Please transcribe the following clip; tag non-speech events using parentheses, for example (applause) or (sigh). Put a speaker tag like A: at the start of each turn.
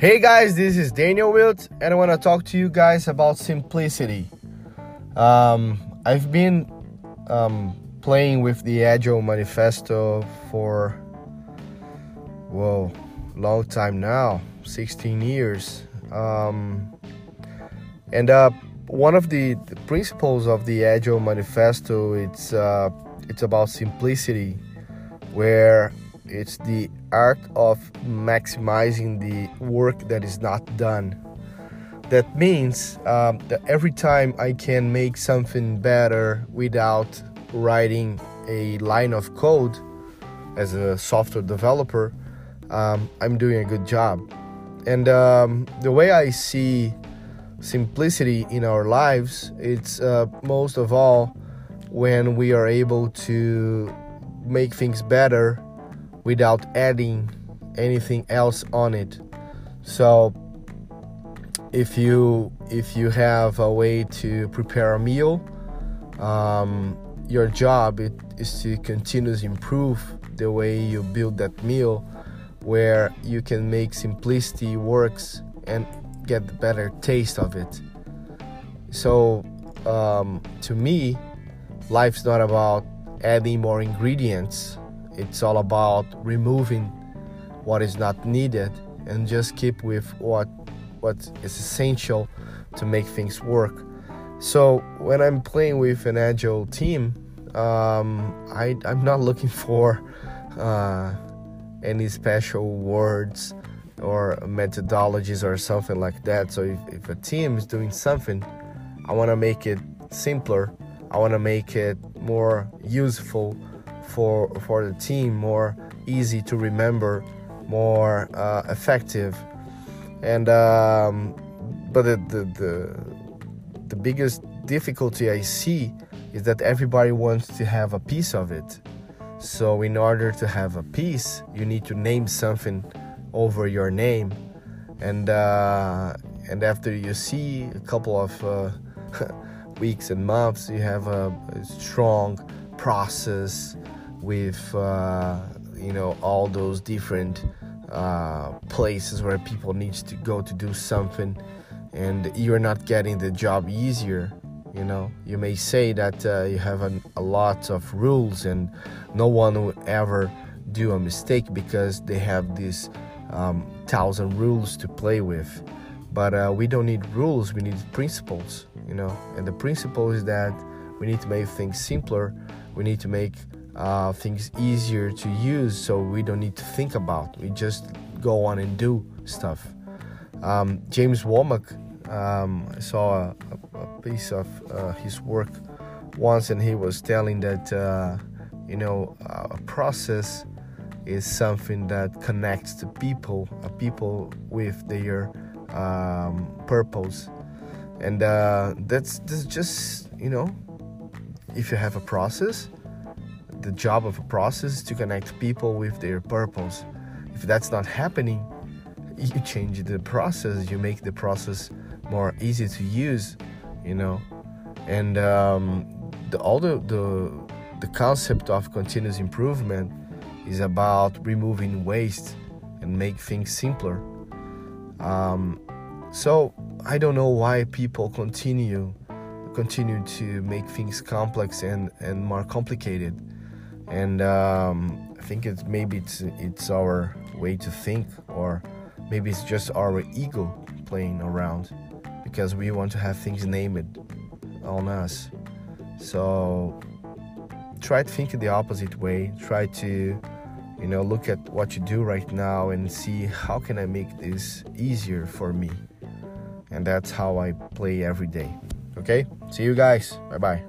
A: Hey guys, this is Daniel Wildt, and I want to talk to you guys about simplicity. Um, I've been um, playing with the Agile Manifesto for well, long time now, 16 years. Um, and uh, one of the, the, principles of the Agile Manifesto it's uh, it's about simplicity, where it's the art of maximizing the work that is not done. That means um, that every time I can make something better without writing a line of code as a software developer, um, I'm doing a good job. And um, the way I see simplicity in our lives, it's uh, most of all when we are able to make things better without adding anything else on it. So if you if you have a way to prepare a meal, um, your job it, is to continuously improve the way you build that meal, where you can make simplicity works and get the better taste of it. So um, to me, life's not about adding more ingredients it's all about removing what is not needed and just keep with what what is essential to make things work. So when I'm playing with an agile team, um, I, I'm not looking (laughs) for uh, any special words or methodologies or something like that. So if, if a team is doing something, I want to make it simpler. I want to make it more useful for for the team, more easy to remember, more uh, effective, and um, but the, the the the biggest difficulty I see is that everybody wants to have a piece of it. So in order to have a piece, you need to name something over your name, and uh, and after you see a couple of uh, (laughs) weeks and months, you have a, a strong process with uh, you know all those different uh, places where people need to go to do something. And you're not getting the job easier you know. You may say that uh, you have an, a lot of rules and no one will ever do a mistake because they have these um, thousand rules to play with. But uh, we don't need rules we need principles you know. And the principle is that we need to make things simpler. We need to make uh, things easier to use so we don't need to think about. We just go on and do stuff. Um, james womack um, i saw a, a piece of uh, his work once and he was telling that uh, you know a process is something that connects the people uh, people with their um, purpose. And uh, that's, that's just you know if you have a process the job of a process is to connect people with their purpose. If that's not happening, you change the process, you make the process more easy to use, you know. And um, the, all the, the, the concept of continuous improvement is about removing waste and make things simpler. Um, so I don't know why people continue continue to make things complex and, and more complicated and um, I think it's maybe it's it's our way to think, or maybe it's just our ego playing around because we want to have things named on us. So try to think the opposite way. Try to you know look at what you do right now and see how can I make this easier for me. And that's how I play every day. Okay? See you guys. Bye bye.